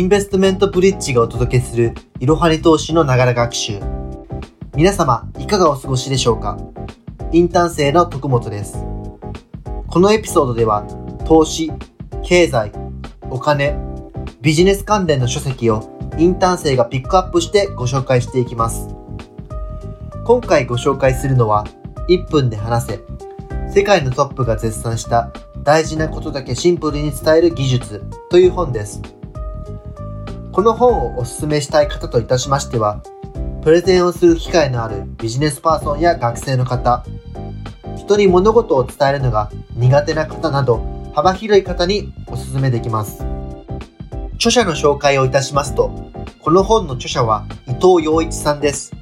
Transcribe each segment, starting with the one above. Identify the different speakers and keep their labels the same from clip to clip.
Speaker 1: インベストメントブリッジがお届けするいろはに投資のながら学習。皆様、いかがお過ごしでしょうか？インターン生の徳本です。このエピソードでは、投資、経済、お金、ビジネス関連の書籍をインターン生がピックアップしてご紹介していきます。今回ご紹介するのは、1分で話せ、世界のトップが絶賛した大事なことだけシンプルに伝える技術という本です。この本をお勧めしたい方といたしましては、プレゼンをする機会のあるビジネスパーソンや学生の方、人に物事を伝えるのが苦手な方など、幅広い方にお勧めできます。著者の紹介をいたしますと、この本の著者は伊藤洋一さんです。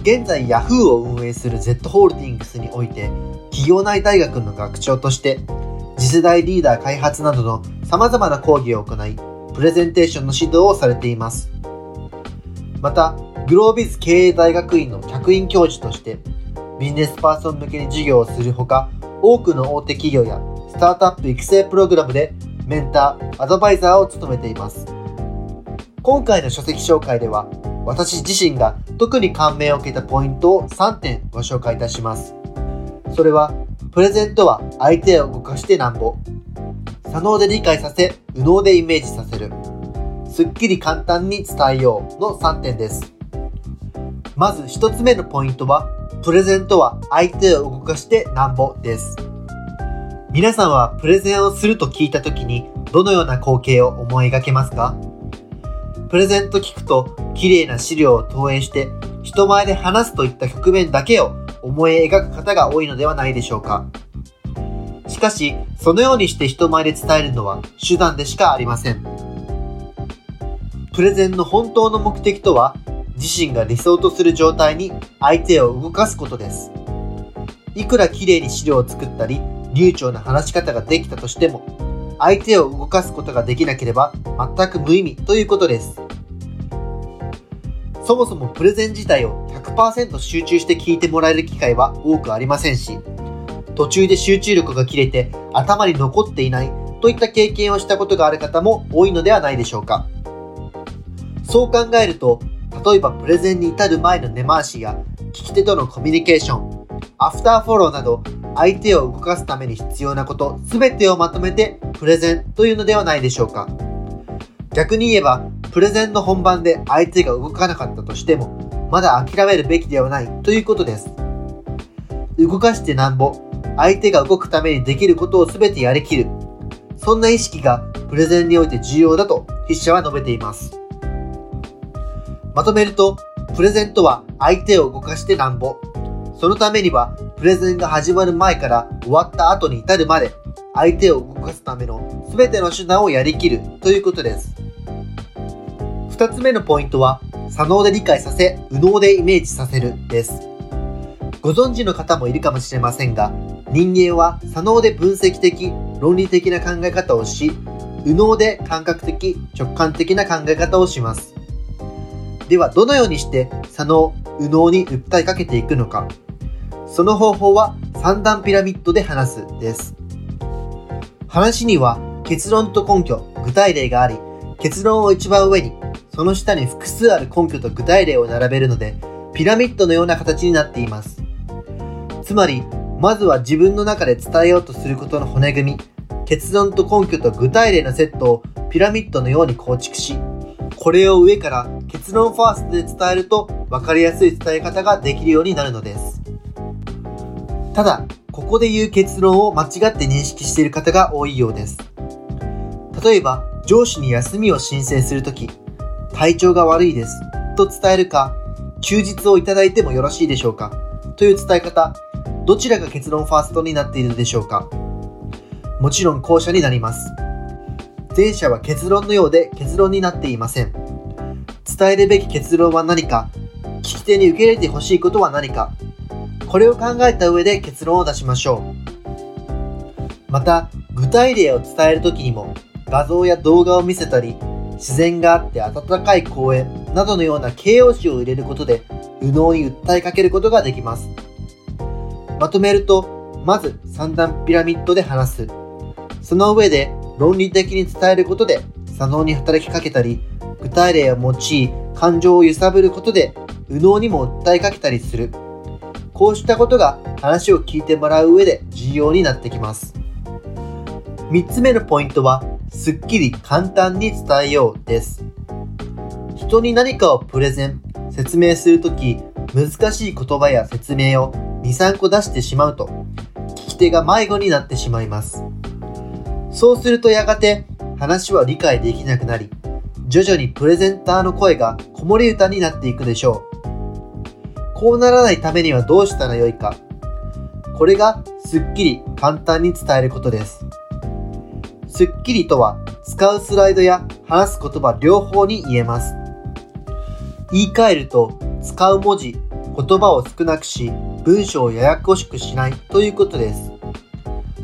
Speaker 1: 現在 Yahoo を運営する Z ホールディングスにおいて、企業内大学の学長として、次世代リーダー開発などの様々な講義を行い、プレゼンテーションの指導をされています。また、グロービズ経営大学院の客員教授として、ビジネスパーソン向けに授業をするほか、多くの大手企業やスタートアップ育成プログラムでメンター、アドバイザーを務めています。今回の書籍紹介では、私自身が特に感銘を受けたポイントを3点ご紹介いたします。それは、プレゼントは相手を動かしてなんぼ。左脳で理解させ、右脳でイメージさせる。すっきり簡単に伝えようの3点です。まず1つ目のポイントは、プレゼントは相手を動かしてなんぼです。皆さんはプレゼンをすると聞いた時にどのような光景を思い描けますか？プレゼント聞くと綺麗な資料を投影して人前で話すといった局面だけを思い描く方が多いのではないでしょうか。しかし、そのようにして人前で伝えるのは手段でしかありません。プレゼンの本当の目的とは、自身が理想とする状態に相手を動かすことです。いくら綺麗に資料を作ったり、流暢な話し方ができたとしても、相手を動かすことができなければ全く無意味ということです。そもそもプレゼン自体を100%集中して聞いてもらえる機会は多くありませんし、途中で集中力が切れて頭に残っていないといった経験をしたことがある方も多いのではないでしょうか。そう考えると、例えばプレゼンに至る前の根回しや聞き手とのコミュニケーション、アフターフォローなど相手を動かすために必要なこと全てをまとめてプレゼンというのではないでしょうか。逆に言えば、プレゼンの本番で相手が動かなかったとしても、まだ諦めるべきではないということです。動かしてなんぼ、相手が動くためにできることを全てやりきる。そんな意識がプレゼンにおいて重要だと筆者は述べています。まとめると、プレゼントは相手を動かしてなんぼ。そのためには、プレゼンが始まる前から終わった後に至るまで、相手を動かすための全ての手段をやりきるということです。二つ目のポイントは、左脳で理解させ、右脳でイメージさせるです。ご存知の方もいるかもしれませんが、人間は左脳で分析的、論理的な考え方をし、右脳で感覚的、直感的な考え方をします。では、どのようにして左脳、右脳に訴えかけていくのか。その方法は三段ピラミッドで話すです。話には結論と根拠、具体例があり、結論を一番上に、その下に複数ある根拠と具体例を並べるので、ピラミッドのような形になっています。つまり、まずは自分の中で伝えようとすることの骨組み、結論と根拠と具体例のセットをピラミッドのように構築し、これを上から結論ファーストで伝えると分かりやすい伝え方ができるようになるのです。ただ、ここで言う結論を間違って認識している方が多いようです。例えば、上司に休みを申請するとき、体調が悪いですと伝えるか、休日をいただいてもよろしいでしょうかという伝え方、どちらが結論ファーストになっているでしょうか？もちろん後者になります。前者は結論のようで結論になっていません。伝えるべき結論は何か、聞き手に受け入れてほしいことは何か、これを考えた上で結論を出しましょう。また、具体例を伝えるときにも、画像や動画を見せたり、自然があって暖かい公園などのような形容詞を入れることで、右脳に訴えかけることができます。まとめると、まず三段ピラミッドで話す。その上で論理的に伝えることで左脳に働きかけたり、具体例を用い感情を揺さぶることで右脳にも訴えかけたりする。こうしたことが話を聞いてもらう上で重要になってきます。3つ目のポイントは、すっきり簡単に伝えようです。人に何かをプレゼン、説明するとき、難しい言葉や説明を2、3個出してしまうと、聞き手が迷子になってしまいます。そうするとやがて話は理解できなくなり、徐々にプレゼンターの声が子守歌になっていくでしょう。こうならないためにはどうしたらよいか。これがすっきり簡単に伝えることです。すっきりとは使うスライドや話す言葉両方に言えます。言い換えると使う文字、言葉を少なくし文章をややこしくしないということです。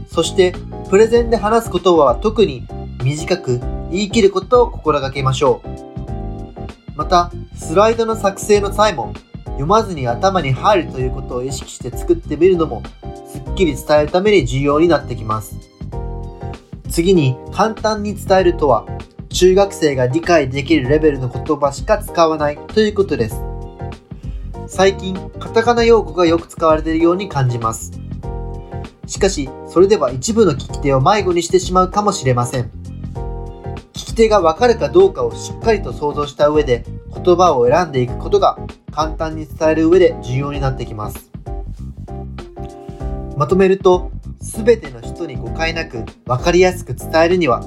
Speaker 1: そしてプレゼンで話す言葉は特に短く言い切ることを心がけましょう。また、スライドの作成の際も、読まずに頭に入るということを意識して作ってみるのも、すっきり伝えるために重要になってきます。次に、簡単に伝えるとは、中学生が理解できるレベルの言葉しか使わないということです。最近、カタカナ用語がよく使われているように感じます。しかし、それでは一部の聞き手を迷子にしてしまうかもしれません。聞き手がわかるかどうかをしっかりと想像した上で言葉を選んでいくことが簡単に伝える上で重要になってきます。まとめると、すべての人に誤解なくわかりやすく伝えるには、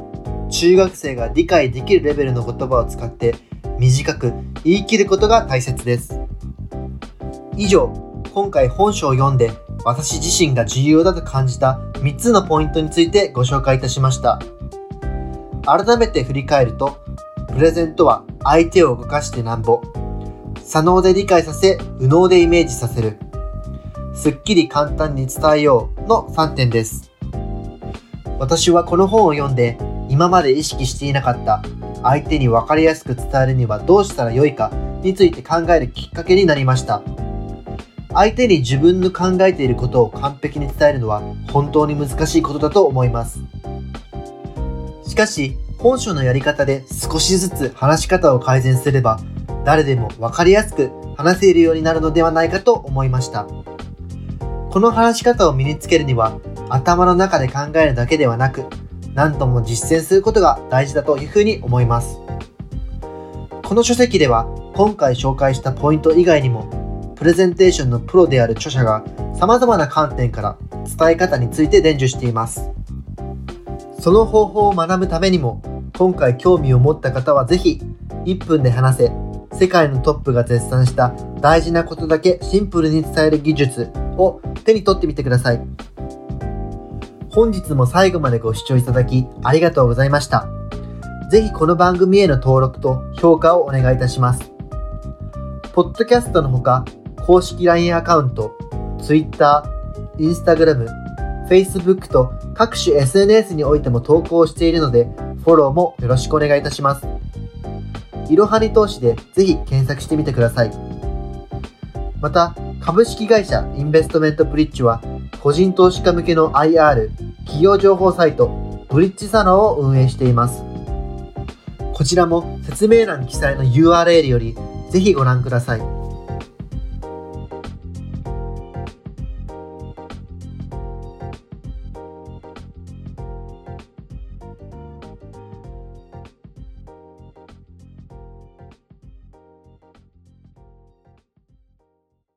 Speaker 1: 中学生が理解できるレベルの言葉を使って短く言い切ることが大切です。以上、今回本書を読んで私自身が重要だと感じた3つのポイントについてご紹介いたしました。改めて振り返ると、プレゼントは相手を動かしてなんぼ、左脳で理解させ、右脳でイメージさせる、すっきり簡単に伝えようの3点です。私はこの本を読んで、今まで意識していなかった相手に分かりやすく伝えるにはどうしたらよいかについて考えるきっかけになりました。相手に自分の考えていることを完璧に伝えるのは本当に難しいことだと思います。しかし、本書のやり方で少しずつ話し方を改善すれば、誰でも分かりやすく話せるようになるのではないかと思いました。この話し方を身につけるには、頭の中で考えるだけではなく、何度も実践することが大事だというふうに思います。この書籍では、今回紹介したポイント以外にも、プレゼンテーションのプロである著者が様々な観点から伝え方について伝授しています。その方法を学ぶためにも、今回興味を持った方はぜひ、1分で話せ、世界のトップが絶賛した大事なことだけシンプルに伝える技術を手に取ってみてください。本日も最後までご視聴いただきありがとうございました。ぜひこの番組への登録と評価をお願いいたします。ポッドキャストのほか、公式 LINE アカウント、Twitter、Instagram、Facebook と各種 SNS においても投稿しているので、フォローもよろしくお願いいたします。いろはに投資でぜひ検索してみてください。また、株式会社インベストメントブリッジは、個人投資家向けの IR、企業情報サイト、ブリッジサロンを運営しています。こちらも説明欄記載の URL よりぜひご覧ください。